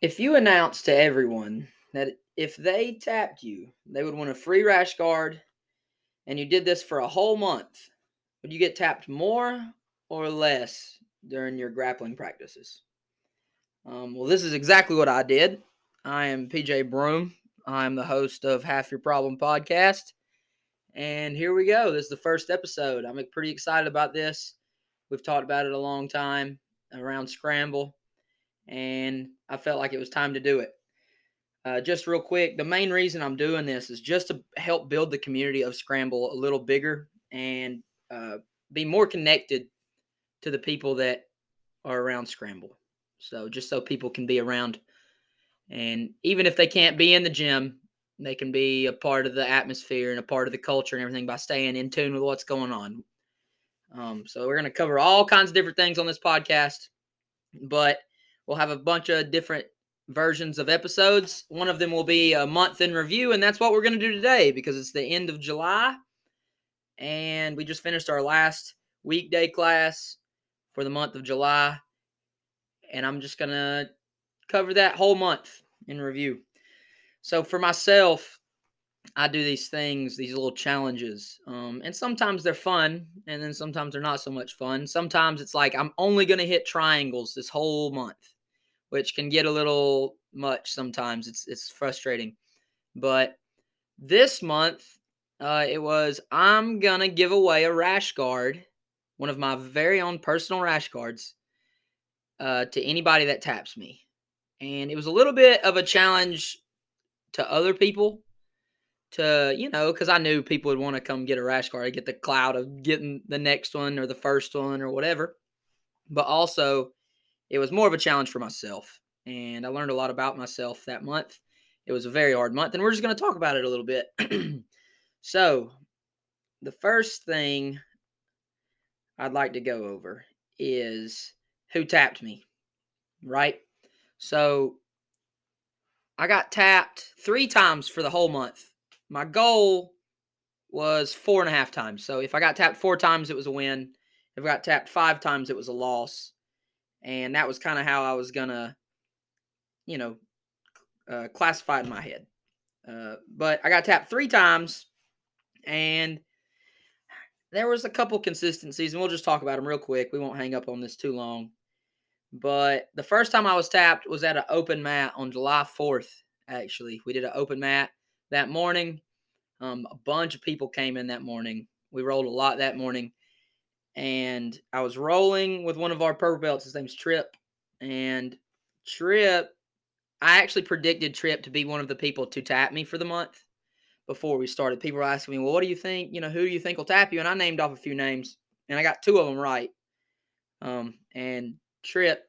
If you announced to everyone that if they tapped you, they would win a free rash guard, and you did this for a whole month, would you get tapped more or less during your grappling practices? Um, well, this is exactly what I did. I am PJ Broom. I'm the host of Half Your Problem podcast. And here we go. This is the first episode. I'm pretty excited about this. We've talked about it a long time around Scramble and I felt like it was time to do it. Uh, just real quick, the main reason I'm doing this is just to help build the community of Scramble a little bigger and uh, be more connected to the people that are around Scramble. So just so people can be around, and even if they can't be in the gym, they can be a part of the atmosphere and a part of the culture and everything by staying in tune with what's going on. Um, so we're going to cover all kinds of different things on this podcast, but We'll have a bunch of different versions of episodes. One of them will be a month in review, and that's what we're going to do today because it's the end of July. And we just finished our last weekday class for the month of July. And I'm just going to cover that whole month in review. So for myself, I do these things, these little challenges. Um, and sometimes they're fun, and then sometimes they're not so much fun. Sometimes it's like I'm only going to hit triangles this whole month which can get a little much sometimes. It's it's frustrating. But this month, uh, it was I'm gonna give away a rash guard, one of my very own personal rash guards, uh, to anybody that taps me. And it was a little bit of a challenge to other people to, you know, because I knew people would want to come get a rash guard, get the cloud of getting the next one or the first one or whatever. But also, it was more of a challenge for myself. And I learned a lot about myself that month. It was a very hard month, and we're just going to talk about it a little bit. so, the first thing I'd like to go over is who tapped me, right? So, I got tapped three times for the whole month. My goal was four and a half times. So, if I got tapped four times, it was a win. If I got tapped five times, it was a loss and that was kind of how I was gonna, you know, uh, classify in my head. Uh, but I got tapped three times, and there was a couple consistencies, and we'll just talk about them real quick. We won't hang up on this too long. But the first time I was tapped was at an open mat on July 4th. Actually, we did an open mat that morning. Um, a bunch of people came in that morning. We rolled a lot that morning and I was rolling with one of our purple belts. His name's Trip, and Trip. I actually predicted Trip to be one of the people to tap me for the month before we started. People were asking me, "Well, what do you think? You know, who do you think will tap you?" And I named off a few names, and I got two of them right. Um, and Trip,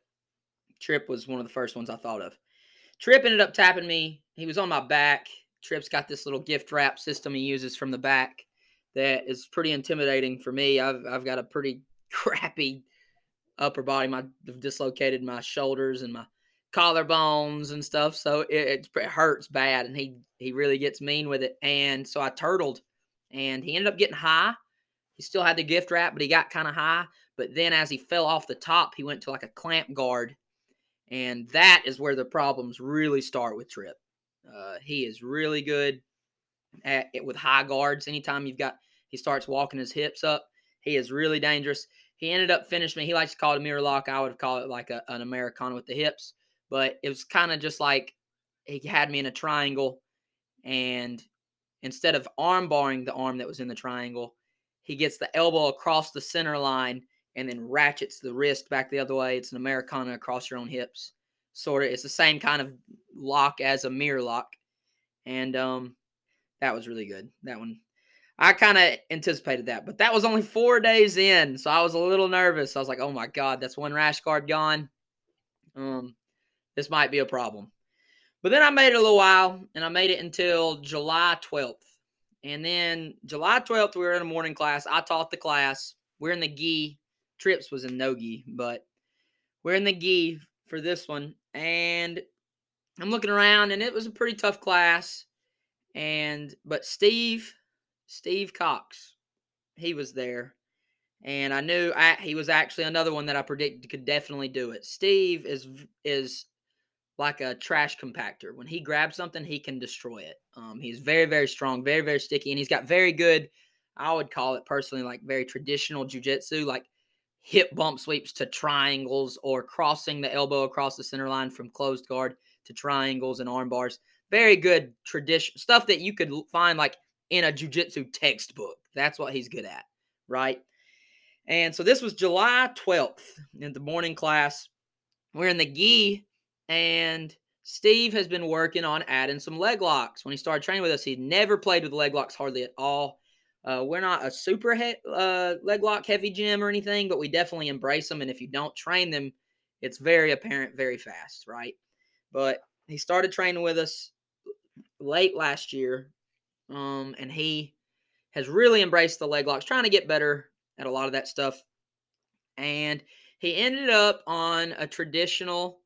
Trip was one of the first ones I thought of. Trip ended up tapping me. He was on my back. Trip's got this little gift wrap system he uses from the back that is pretty intimidating for me. I've I've got a pretty crappy upper body. My I've dislocated my shoulders and my collarbones and stuff, so it, it hurts bad. And he he really gets mean with it. And so I turtled, and he ended up getting high. He still had the gift wrap, but he got kind of high. But then as he fell off the top, he went to like a clamp guard, and that is where the problems really start with Trip. Uh, he is really good at, with high guards. Anytime you've got he starts walking his hips up, he is really dangerous. He ended up finishing me. He likes to call it a mirror lock. I would call it like a, an Americana with the hips, but it was kind of just like he had me in a triangle, and instead of arm barring the arm that was in the triangle, he gets the elbow across the center line and then ratchets the wrist back the other way. It's an Americana across your own hips. Sort of, it's the same kind of lock as a mirror lock, and um, that was really good. That one, I kind of anticipated that, but that was only four days in, so I was a little nervous. I was like, "Oh my god, that's one rash guard gone. Um, this might be a problem." But then I made it a little while, and I made it until July 12th. And then July 12th, we were in a morning class. I taught the class. We're in the gi. Trips was in no gi, but we're in the gi for this one. And I'm looking around, and it was a pretty tough class. And but Steve, Steve Cox, he was there, and I knew I, he was actually another one that I predicted could definitely do it. Steve is is like a trash compactor. When he grabs something, he can destroy it. Um, he's very, very strong, very, very sticky, and he's got very good. I would call it personally like very traditional jujitsu, like hip bump sweeps to triangles or crossing the elbow across the center line from closed guard to triangles and arm bars. Very good tradition stuff that you could find like in a jujitsu textbook. That's what he's good at, right? And so this was July 12th in the morning class. We're in the gi and Steve has been working on adding some leg locks. When he started training with us, he'd never played with leg locks hardly at all. Uh, we're not a super he- uh, leg lock heavy gym or anything, but we definitely embrace them. And if you don't train them, it's very apparent very fast, right? But he started training with us late last year, um, and he has really embraced the leg locks, trying to get better at a lot of that stuff. And he ended up on a traditional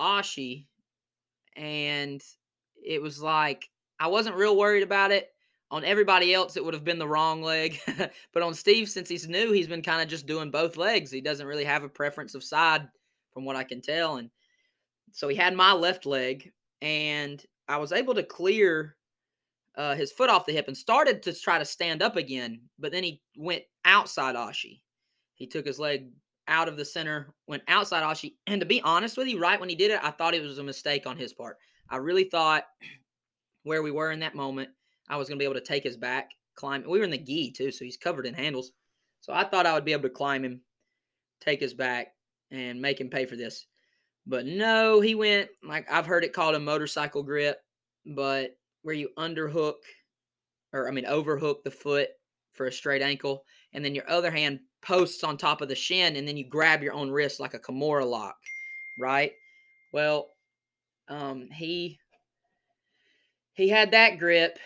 Ashi, and it was like I wasn't real worried about it. On everybody else, it would have been the wrong leg, but on Steve, since he's new, he's been kind of just doing both legs. He doesn't really have a preference of side, from what I can tell, and so he had my left leg, and I was able to clear uh, his foot off the hip and started to try to stand up again, but then he went outside Ashi. He took his leg out of the center, went outside Ashi. And to be honest with you, right when he did it, I thought it was a mistake on his part. I really thought where we were in that moment, I was going to be able to take his back, climb. We were in the gi too, so he's covered in handles. So I thought I would be able to climb him, take his back, and make him pay for this. But no, he went like I've heard it called a motorcycle grip, but where you underhook or I mean overhook the foot for a straight ankle, and then your other hand posts on top of the shin, and then you grab your own wrist like a Kimura lock, right? Well, um, he he had that grip,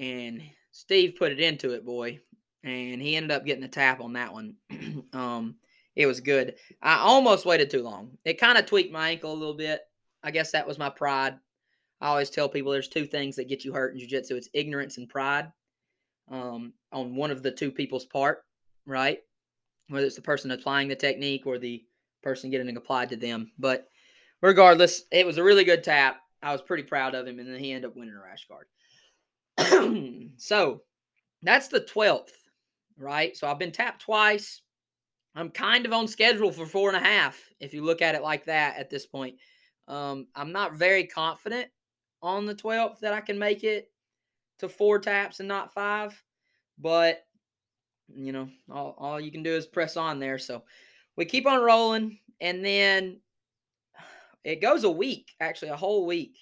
and Steve put it into it, boy, and he ended up getting a tap on that one. um, it was good. I almost waited too long. It kind of tweaked my ankle a little bit. I guess that was my pride. I always tell people there's two things that get you hurt in jiu-jitsu. It's ignorance and pride um, on one of the two people's part, right? Whether it's the person applying the technique or the person getting it applied to them. But regardless, it was a really good tap. I was pretty proud of him, and then he ended up winning a rash guard. so that's the 12th, right? So I've been tapped twice. I'm kind of on schedule for four and a half, if you look at it like that at this point. Um, I'm not very confident on the 12th that I can make it to four taps and not five. But, you know, all, all you can do is press on there. So we keep on rolling. And then it goes a week, actually, a whole week.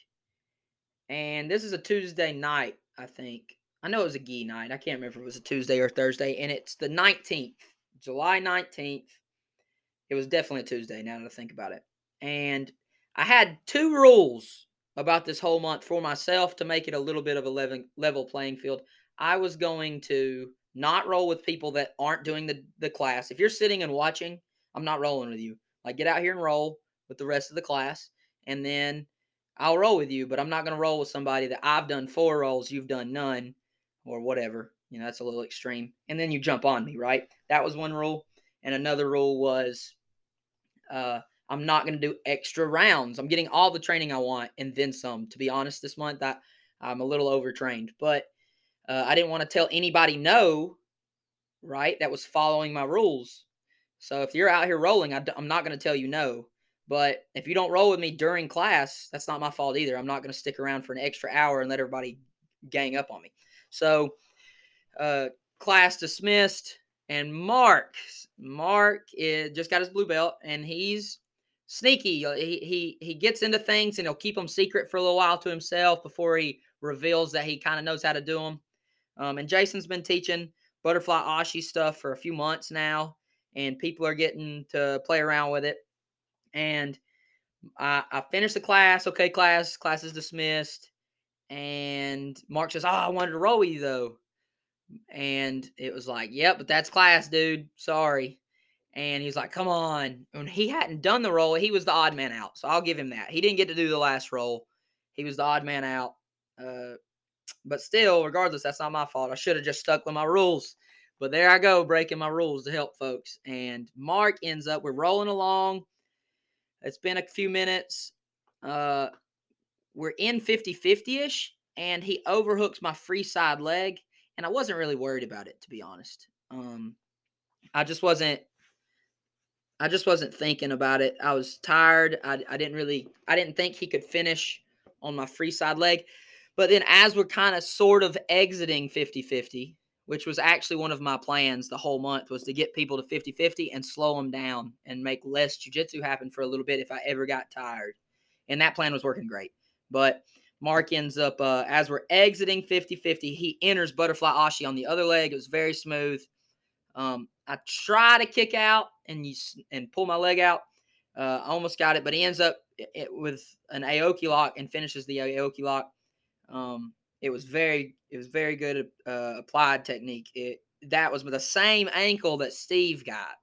And this is a Tuesday night, I think. I know it was a gi night. I can't remember if it was a Tuesday or Thursday. And it's the 19th, July 19th. It was definitely a Tuesday now that I think about it. And I had two rules about this whole month for myself to make it a little bit of a level, playing field. I was going to not roll with people that aren't doing the, the class. If you're sitting and watching, I'm not rolling with you. Like, get out here and roll with the rest of the class, and then I'll roll with you, but I'm not going to roll with somebody that I've done four rolls, you've done none, or whatever. You know, that's a little extreme. And then you jump on me, right? That was one rule. And another rule was uh, I'm not going to do extra rounds. I'm getting all the training I want and then some. To be honest, this month I, I'm a little overtrained, but uh, I didn't want to tell anybody no, right? That was following my rules. So if you're out here rolling, I, am not going to tell you no. But if you don't roll with me during class, that's not my fault either. I'm not going to stick around for an extra hour and let everybody gang up on me. So, uh, class dismissed. And Mark, Mark is, just got his blue belt, and he's sneaky. He he he gets into things and he'll keep them secret for a little while to himself before he reveals that he kind of knows how to do them. Um, and Jason's been teaching butterfly ashi stuff for a few months now, and people are getting to play around with it. And I, I finished the class. Okay, class, class is dismissed. And Mark says, "Oh, I wanted to roll you though." And it was like, "Yep, but that's class, dude. Sorry." And he's like, come on. And he hadn't done the roll. He was the odd man out. So I'll give him that. He didn't get to do the last roll. He was the odd man out. Uh, but still, regardless, that's not my fault. I should have just stuck with my rules. But there I go, breaking my rules to help folks. And Mark ends up, we're rolling along. It's been a few minutes. uh, we're in 50 50 ish, and he overhooks my free side leg. And I wasn't really worried about it, to be honest. Um, I just wasn't. I just wasn't thinking about it. I was tired. I, I didn't really. I didn't think he could finish on my free side leg. But then, as we're kind of sort of exiting 50 50, which was actually one of my plans the whole month, was to get people to 50 50 and slow them down and make less jujitsu happen for a little bit if I ever got tired. And that plan was working great. But Mark ends up, uh, as we're exiting 50 50, he enters butterfly ashi on the other leg. It was very smooth. Um, I try to kick out and you, and pull my leg out. Uh, I almost got it, but he ends up it, with an Aoki lock and finishes the Aoki lock. Um, it was very it was very good uh, applied technique. It that was with the same ankle that Steve got.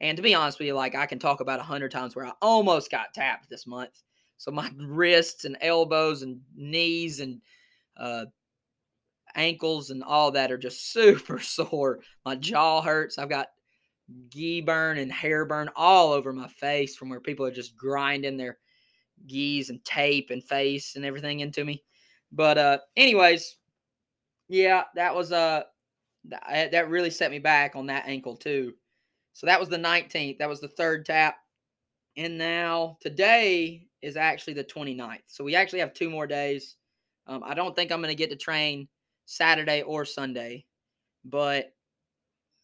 And to be honest with you, like I can talk about a hundred times where I almost got tapped this month. So my wrists and elbows and knees and uh, ankles and all that are just super sore. My jaw hurts. I've got gi burn and hair burn all over my face from where people are just grinding their gis and tape and face and everything into me. But uh anyways, yeah, that was uh that really set me back on that ankle too. So that was the 19th. That was the third tap. And now today is actually the 29th. So we actually have two more days. Um, I don't think I'm going to get to train Saturday or Sunday, but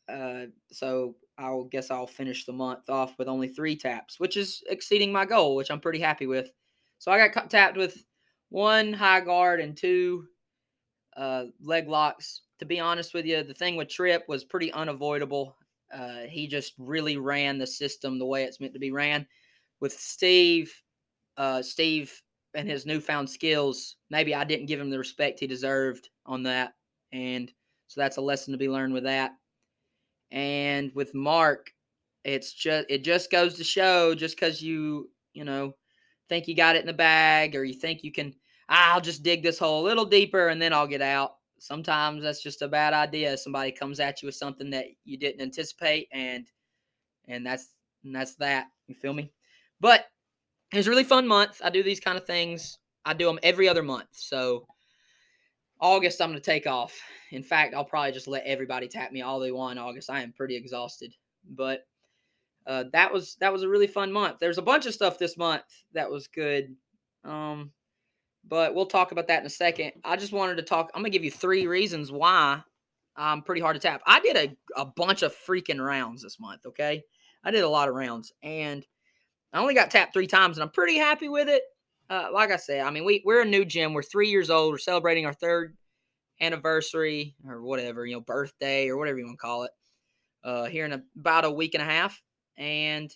uh, so I'll guess I'll finish the month off with only three taps, which is exceeding my goal, which I'm pretty happy with. So I got tapped with one high guard and two uh, leg locks. To be honest with you, the thing with Trip was pretty unavoidable. Uh, he just really ran the system the way it's meant to be ran. With Steve, uh, Steve and his newfound skills, maybe I didn't give him the respect he deserved on that, and so that's a lesson to be learned with that. And with Mark, it's just it just goes to show just because you you know think you got it in the bag or you think you can, I'll just dig this hole a little deeper and then I'll get out. Sometimes that's just a bad idea. Somebody comes at you with something that you didn't anticipate, and and that's and that's that. You feel me? But it was a really fun month. I do these kind of things. I do them every other month. So August, I'm going to take off. In fact, I'll probably just let everybody tap me all they want in August. I am pretty exhausted, but uh, that was that was a really fun month. There's a bunch of stuff this month that was good, um, but we'll talk about that in a second. I just wanted to talk. I'm gonna give you three reasons why I'm pretty hard to tap. I did a, a bunch of freaking rounds this month. Okay, I did a lot of rounds, and I only got tapped three times, and I'm pretty happy with it. Uh, like I said, I mean we we're a new gym. We're three years old. We're celebrating our third anniversary or whatever you know birthday or whatever you want to call it. Uh, here in about a week and a half and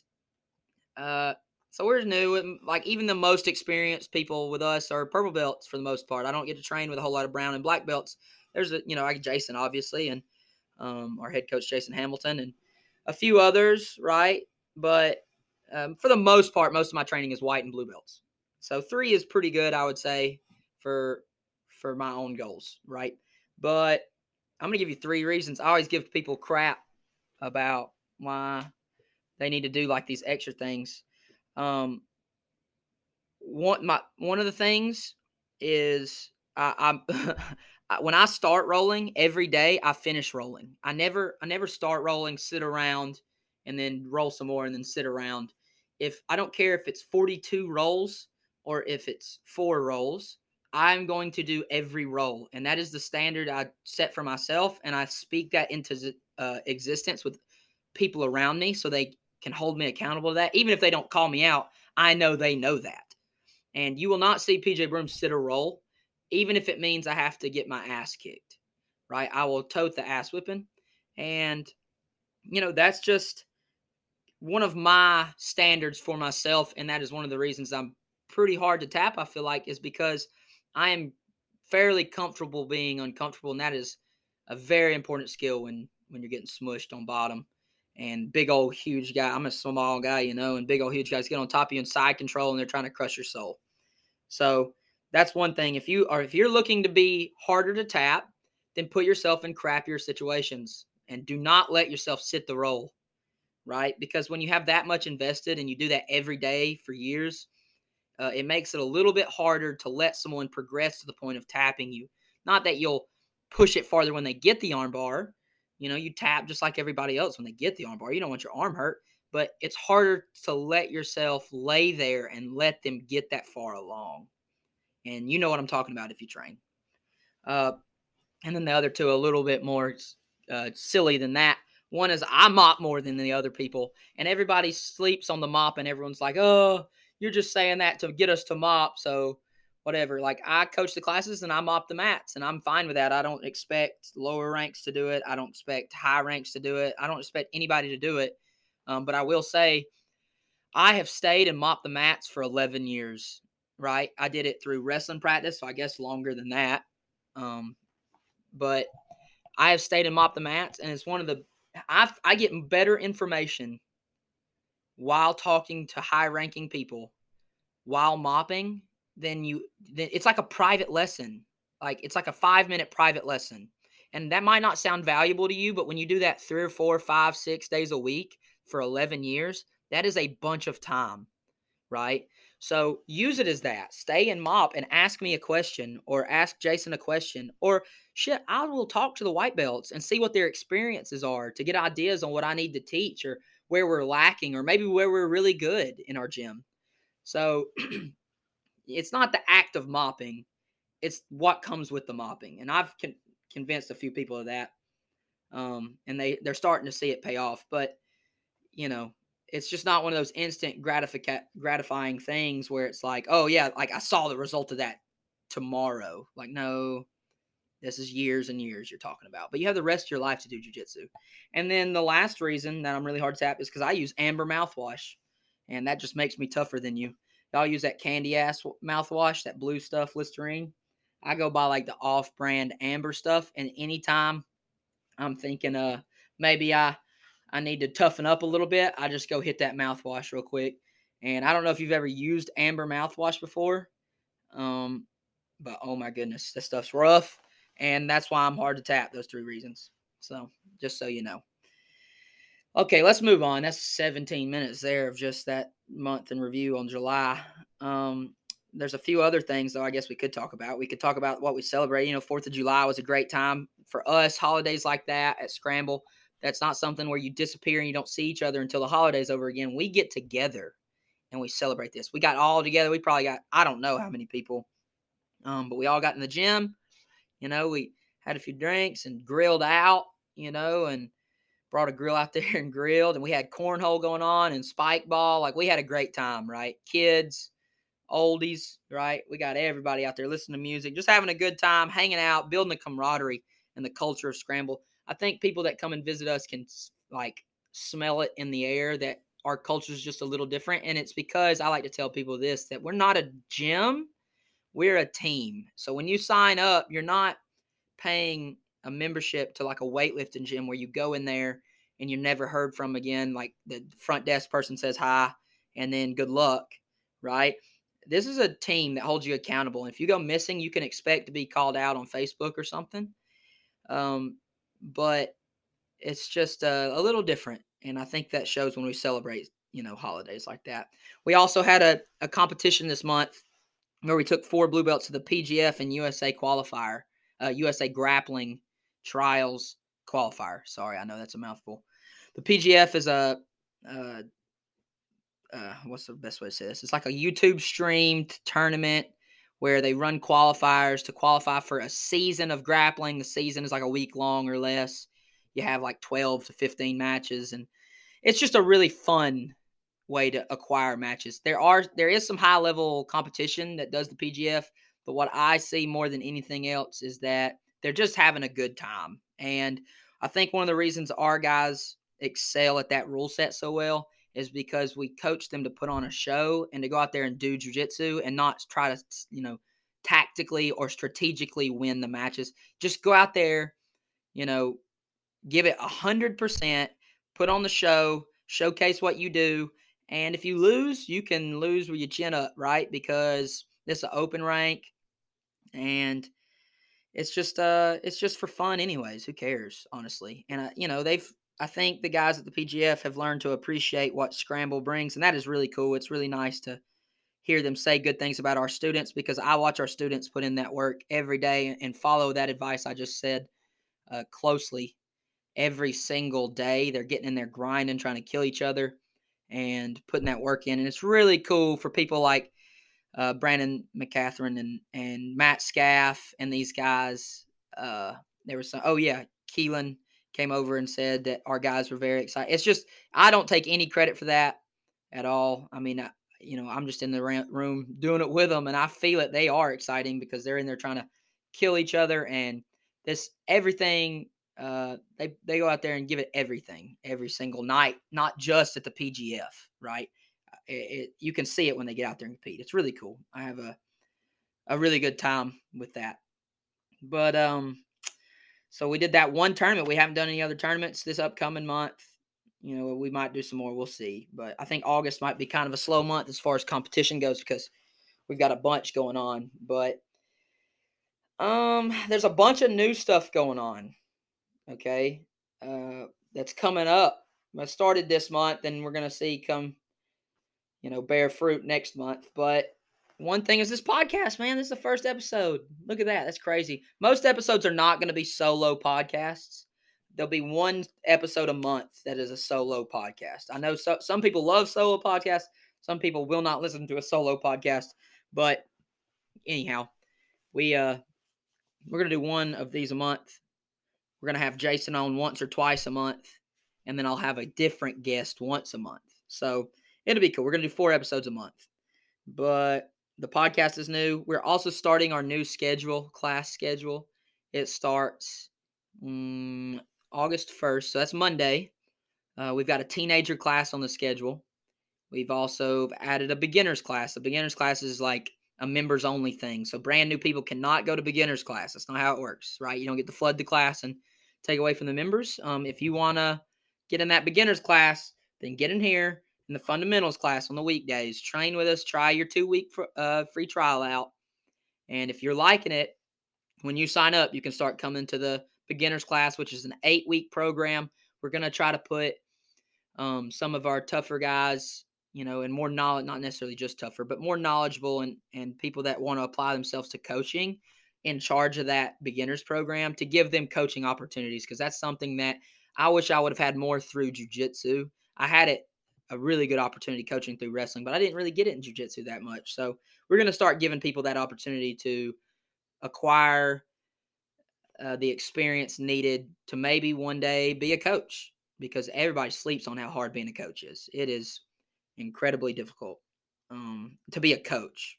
uh, so we're new. Like even the most experienced people with us are purple belts for the most part. I don't get to train with a whole lot of brown and black belts. There's a you know like Jason obviously and um, our head coach Jason Hamilton and a few others, right? But um, for the most part, most of my training is white and blue belts. So three is pretty good, I would say, for for my own goals, right? But I'm gonna give you three reasons. I always give people crap about why they need to do like these extra things. Um, one my one of the things is I, I when I start rolling every day, I finish rolling. I never I never start rolling, sit around, and then roll some more, and then sit around. If I don't care if it's 42 rolls or if it's four rolls, I'm going to do every roll. and that is the standard I set for myself, and I speak that into uh, existence with people around me, so they can hold me accountable to that. Even if they don't call me out, I know they know that. And you will not see PJ Broom sit a roll, even if it means I have to get my ass kicked. Right? I will tote the ass whipping. And, you know, that's just one of my standards for myself. And that is one of the reasons I'm pretty hard to tap, I feel like, is because I am fairly comfortable being uncomfortable. And that is a very important skill when when you're getting smushed on bottom and big old huge guy. I'm a small guy, you know, and big old huge guys get on top of you in side control and they're trying to crush your soul. So that's one thing. If you are if you're looking to be harder to tap, then put yourself in crappier situations and do not let yourself sit the roll. Right? Because when you have that much invested and you do that every day for years, uh, it makes it a little bit harder to let someone progress to the point of tapping you. Not that you'll push it farther when they get the armbar. You know, you tap just like everybody else when they get the armbar. You don't want your arm hurt, but it's harder to let yourself lay there and let them get that far along. And you know what I'm talking about if you train. Uh, and then the other two a little bit more uh, silly than that. One is I mop more than the other people, and everybody sleeps on the mop, and everyone's like, "Oh, you're just saying that to get us to mop." So whatever. Like I coach the classes and I mop the mats, and I'm fine with that. I don't expect lower ranks to do it. I don't expect high ranks to do it. I don't expect anybody to do it. Um, but I will say, I have stayed and mopped the mats for 11 years. Right, I did it through wrestling practice, so I guess longer than that. Um, but I have stayed and mopped the mats, and it's one of the I I get better information while talking to high ranking people while mopping then you then it's like a private lesson. Like it's like a five minute private lesson. And that might not sound valuable to you but when you do that three or four five six days a week for 11 years that is a bunch of time right? So use it as that. Stay and mop and ask me a question or ask jason a question or shit i will talk to the white belts and see what their experiences are to get ideas on what i need to teach or where we're lacking or maybe where we're really good in our gym so it's not the act of mopping, it's what comes with the mopping. And I've con- convinced a few people of that. Um, and they they're starting to see it pay off, but you know, it's just not one of those instant gratific- gratifying things where it's like, oh yeah, like I saw the result of that tomorrow. Like no, this is years and years you're talking about. But you have the rest of your life to do jujitsu. And then the last reason that I'm really hard to tap is because I use amber mouthwash, and that just makes me tougher than you. Y'all use that candy ass mouthwash, that blue stuff, Listerine. I go buy like the off brand amber stuff. And anytime I'm thinking, uh, maybe I, I need to toughen up a little bit, I just go hit that mouthwash real quick. And I don't know if you've ever used amber mouthwash before. Um, but oh my goodness, this stuff's rough. And that's why I'm hard to tap, those three reasons. So just so you know. Okay, let's move on. That's 17 minutes there of just that month in review on July. Um, there's a few other things though I guess we could talk about. We could talk about what we celebrate. You know, Fourth of July was a great time for us. Holidays like that at Scramble. That's not something where you disappear and you don't see each other until the holidays over again. We get together and we celebrate this. We got all together. We probably got I don't know how many people, um, but we all got in the gym. You know, we had a few drinks and grilled out. You know, and brought a grill out there and grilled, and we had cornhole going on and spike ball. Like we had a great time, right? Kids, oldies, right? We got everybody out there listening to music, just having a good time, hanging out, building the camaraderie and the culture of Scramble. I think people that come and visit us can like smell it in the air that our culture is just a little different. And it's because I like to tell people this that we're not a gym, we're a team. So when you sign up, you're not paying a membership to like a weightlifting gym where you go in there and you're never heard from again. Like the front desk person says hi and then good luck, right? This is a team that holds you accountable. If you go missing, you can expect to be called out on Facebook or something. Um, but it's just a, a little different. And I think that shows when we celebrate, you know, holidays like that. We also had a, a competition this month where we took four blue belts to the PGF and USA qualifier, uh, USA grappling trials qualifier. Sorry, I know that's a mouthful. The PGF is a uh, uh, what's the best way to say this? It's like a YouTube streamed tournament where they run qualifiers to qualify for a season of grappling. The season is like a week long or less. You have like 12 to 15 matches and it's just a really fun way to acquire matches. There are there is some high level competition that does the PGF, but what I see more than anything else is that they're just having a good time. And I think one of the reasons our guys excel at that rule set so well is because we coach them to put on a show and to go out there and do jujitsu and not try to, you know, tactically or strategically win the matches. Just go out there, you know, give it a hundred percent, put on the show, showcase what you do. And if you lose, you can lose with your chin up, right? Because this is an open rank and it's just uh it's just for fun anyways who cares honestly and uh, you know they've i think the guys at the pgf have learned to appreciate what scramble brings and that is really cool it's really nice to hear them say good things about our students because I watch our students put in that work every day and follow that advice I just said uh, closely every single day. They're getting in there grinding, trying to kill each other and putting that work in. And it's really cool for people like uh, Brandon McCaghren and, and Matt Scaff and these guys. Uh, there was some, oh, yeah, Keelan came over and said that our guys were very excited. It's just, I don't take any credit for that at all. I mean, I, you know, I'm just in the room doing it with them and I feel it. They are exciting because they're in there trying to kill each other and this everything uh, they they go out there and give it everything every single night, not just at the PGF, right? Uh, it, it, you can see it when they get out there and compete. It's really cool. I have a a really good time with that. But um, so we did that one tournament. We haven't done any other tournaments this upcoming month. You know, we might do some more. We'll see. But I think August might be kind of a slow month as far as competition goes because we've got a bunch going on. But um, there's a bunch of new stuff going on okay, uh, that's coming up. I started this month, and we're going to see come, you know, bear fruit next month. But one thing is this podcast, man. This is the first episode. Look at that. That's crazy. Most episodes are not going to be solo podcasts. There'll be one episode a month that is a solo podcast. I know so, some people love solo podcasts. Some people will not listen to a solo podcast. But anyhow, we uh we're gonna do one of these a month we're going to have Jason on once or twice a month, and then I'll have a different guest once a month. So it'll be cool. We're going to do four episodes a month. But the podcast is new. We're also starting our new schedule, class schedule. It starts um, August 1st. So that's Monday. Uh, we've got a teenager class on the schedule. We've also added a beginner's class. The beginner's class is like a members only thing. So brand new people cannot go to beginner's class. That's not how it works, right? You don't get to flood the class and take away from the members. Um, if you want to get in that beginners class, then get in here in the fundamentals class on the weekdays. Train with us. Try your two week uh, free trial out. And if you're liking it, when you sign up, you can start coming to the beginners class, which is an eight week program. We're going to try to put um, some of our tougher guys, you know, and more knowledge, not necessarily just tougher, but more knowledgeable and, and people that want to apply themselves to coaching in charge of that beginners program to give them coaching opportunities because that's something that I wish I would have had more through jujitsu. I had it a really good opportunity coaching through wrestling, but I didn't really get it in jujitsu that much. So we're going to start giving people that opportunity to acquire uh, the experience needed to maybe one day be a coach because everybody sleeps on how hard being a coach is. It is incredibly difficult um, to be a coach.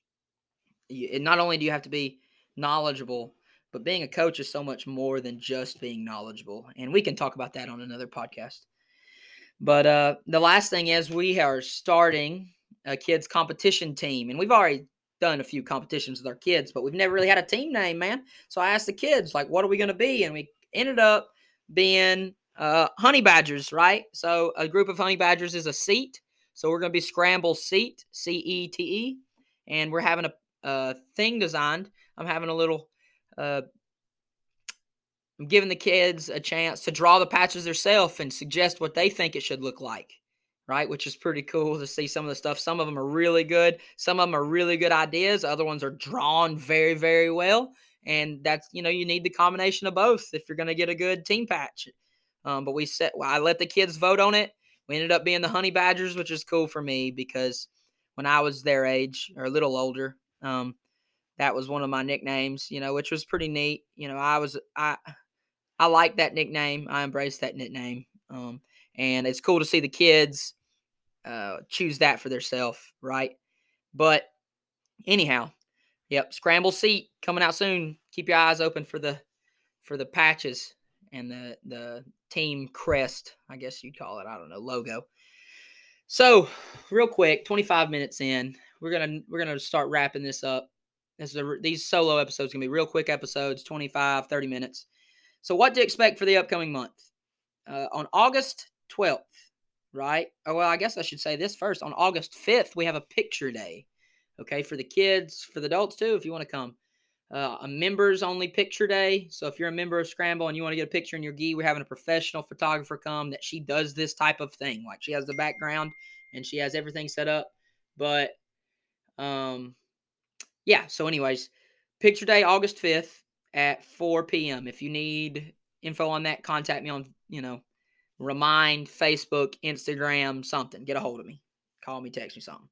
You, not only do you have to be knowledgeable, but being a coach is so much more than just being knowledgeable. And we can talk about that on another podcast. But uh, the last thing is we are starting a kids competition team, and we've already done a few competitions with our kids, but we've never really had a team name, man. So I asked the kids, like, what are we going to be? And we ended up being uh, honey badgers, right? So a group of honey badgers is a cete. So we're going to be scramble cete, C E T E, and we're having a, a thing designed I'm having a little. Uh, I'm giving the kids a chance to draw the patches themselves and suggest what they think it should look like, right? Which is pretty cool to see some of the stuff. Some of them are really good. Some of them are really good ideas. Other ones are drawn very, very well. And that's, you know, you need the combination of both if you're going to get a good team patch. Um, but we set, well, I let the kids vote on it. We ended up being the Honey Badgers, which is cool for me because when I was their age or a little older, um, that was one of my nicknames, you know, which was pretty neat. You know, I was I I like that nickname. I embrace that nickname. Um, and it's cool to see the kids uh, choose that for themselves, right? But anyhow, yep, scramble cete coming out soon. Keep your eyes open for the for the patches and the the team crest, I guess you'd call it. I don't know, logo. So, real quick, 25 minutes in, we're gonna we're gonna start wrapping this up. This is a, these solo episodes can be real quick episodes, 25, 30 minutes. So, what to expect for the upcoming month? Uh, on August 12th, right? Oh, well, I guess I should say this first. On August 5th, we have a picture day, okay, for the kids, for the adults too, if you want to come. Uh, a members only picture day. So, if you're a member of Scramble and you want to get a picture in your gi, we're having a professional photographer come that she does this type of thing. Like, she has the background and she has everything set up. But Um, yeah. So, anyways, picture day August fifth at four p.m. If you need info on that, contact me on you know, remind Facebook, Instagram, something. Get a hold of me. Call me, text me something.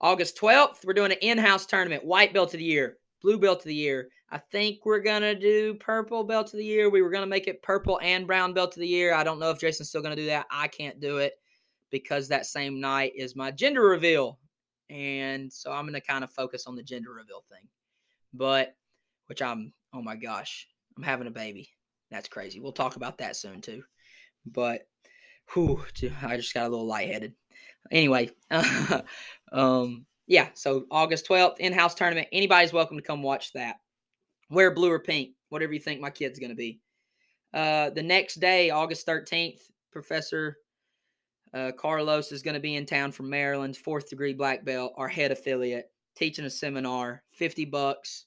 August twelfth, we're doing an in-house tournament. White belt of the year, blue belt of the year. I think we're gonna do purple belt of the year. We were gonna make it purple and brown belt of the year. I don't know if Jason's still gonna do that. I can't do it because that same night is my gender reveal. And so I'm to kind of focus on the gender reveal thing. But, which I'm, oh my gosh, I'm having a baby. That's crazy. We'll talk about that soon too. But, whew, I just got a little lightheaded. Anyway, um, yeah, so August 12th, in house tournament. Anybody's welcome to come watch that. Wear blue or pink, whatever you think my kid's to be. Uh, the next day, August 13th, Professor uh, Carlos is going to be in town from Maryland, fourth degree black belt, our head affiliate, teaching a seminar, 50 bucks.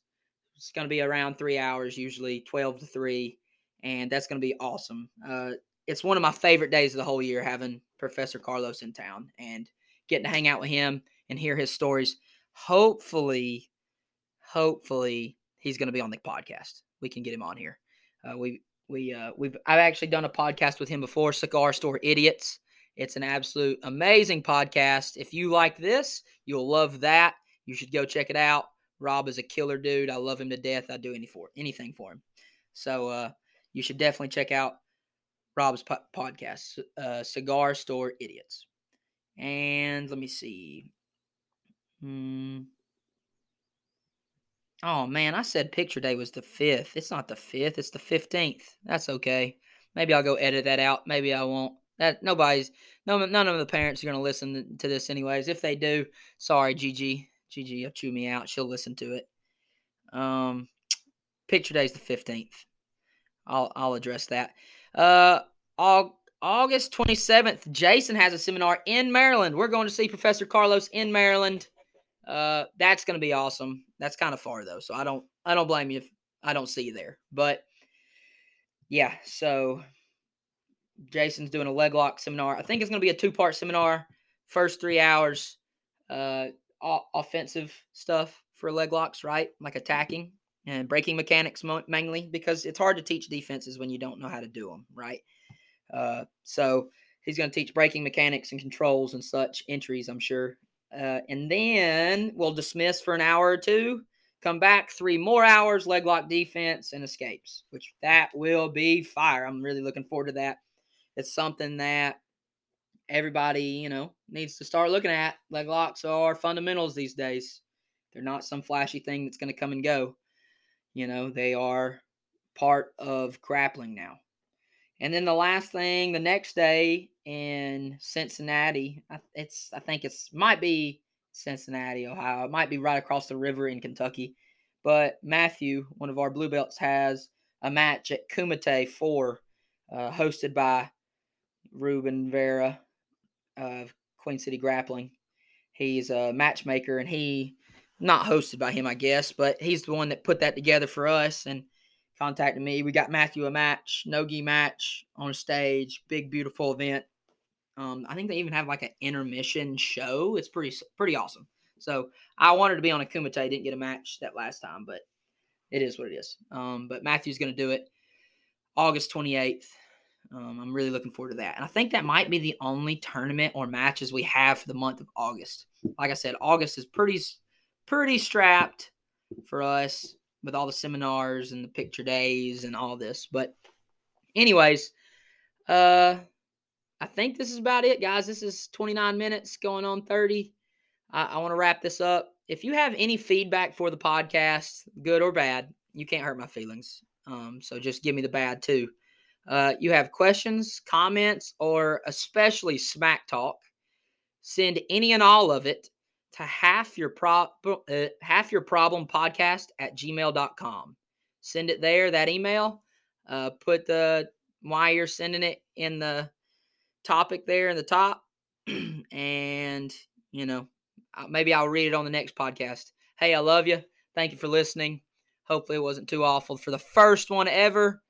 It's going to be around three hours, usually 12 to 3, and that's going to be awesome. Uh, it's one of my favorite days of the whole year having Professor Carlos in town and getting to hang out with him and hear his stories. Hopefully, hopefully he's going to be on the podcast. We can get him on here. Uh, we we uh, we've I've actually done a podcast with him before, Cigar Store Idiots. It's an absolute amazing podcast. If you like this, you'll love that. You should go check it out. Rob is a killer dude. I love him to death. I'd do any for anything for him. So uh, you should definitely check out Rob's po- podcast, uh, Cigar Store Idiots. And let me see. Hmm. Oh man, I said picture day was the fifth. It's not the fifth. It's the fifteenth. That's okay. Maybe I'll go edit that out. Maybe I won't. That nobody's no none of the parents are going to listen to this anyways. If they do, sorry, Gigi, Gigi, you'll chew me out. She'll listen to it. Um, picture day's the fifteenth. I'll I'll address that. Uh, August twenty seventh, Jason has a seminar in Maryland. We're going to see Professor Carlos in Maryland. Uh, that's going to be awesome. That's kind of far though, so I don't I don't blame you if I don't see you there. But yeah, so Jason's doing a leg lock seminar. I think it's going to be a two part seminar. First three hours, uh, offensive stuff for leg locks, right? Like attacking and breaking mechanics mainly because it's hard to teach defenses when you don't know how to do them, right? Uh, so he's going to teach breaking mechanics and controls and such entries, I'm sure. Uh, and then we'll dismiss for an hour or two, come back three more hours, leg lock defense and escapes, which that will be fire. I'm really looking forward to that it's something that everybody, you know, needs to start looking at. Leg locks are fundamentals these days. They're not some flashy thing that's going to come and go. You know, they are part of grappling now. And then the last thing, the next day in Cincinnati, it's I think it's might be Cincinnati, Ohio. It might be right across the river in Kentucky. But Matthew, one of our blue belts, has a match at Kumite 4, uh, hosted by Ruben Vera of Queen City Grappling. He's a matchmaker and he not hosted by him, I guess, but he's the one that put that together for us and contacted me. We got Matthew a match, Nogi match on stage, big beautiful event. Um, I think they even have like an intermission show. It's pretty pretty awesome. So I wanted to be on a Kumite, didn't get a match that last time, but it is what it is. Um, but Matthew's going to do it August 28th. Um, I'm really looking forward to that. And I think that might be the only tournament or matches we have for the month of August. Like I said, August is pretty pretty strapped for us with all the seminars and the picture days and all this. But anyways, uh I think this is about it, guys. This is 29 minutes going on 30. I, I want to wrap this up. If you have any feedback for the podcast, good or bad, you can't hurt my feelings. Um, so just give me the bad too. Uh, you have questions, comments, or especially smack talk, send any and all of it to half your pro- uh, half your problem podcast at gmail.com. Send it there, that email. Uh, put the why you're sending it in the topic there in the top. and, you know, maybe I'll read it on the next podcast. Hey, I love you. Thank you for listening. Hopefully, it wasn't too awful for the first one ever.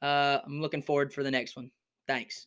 Uh, I'm looking forward for the next one. Thanks.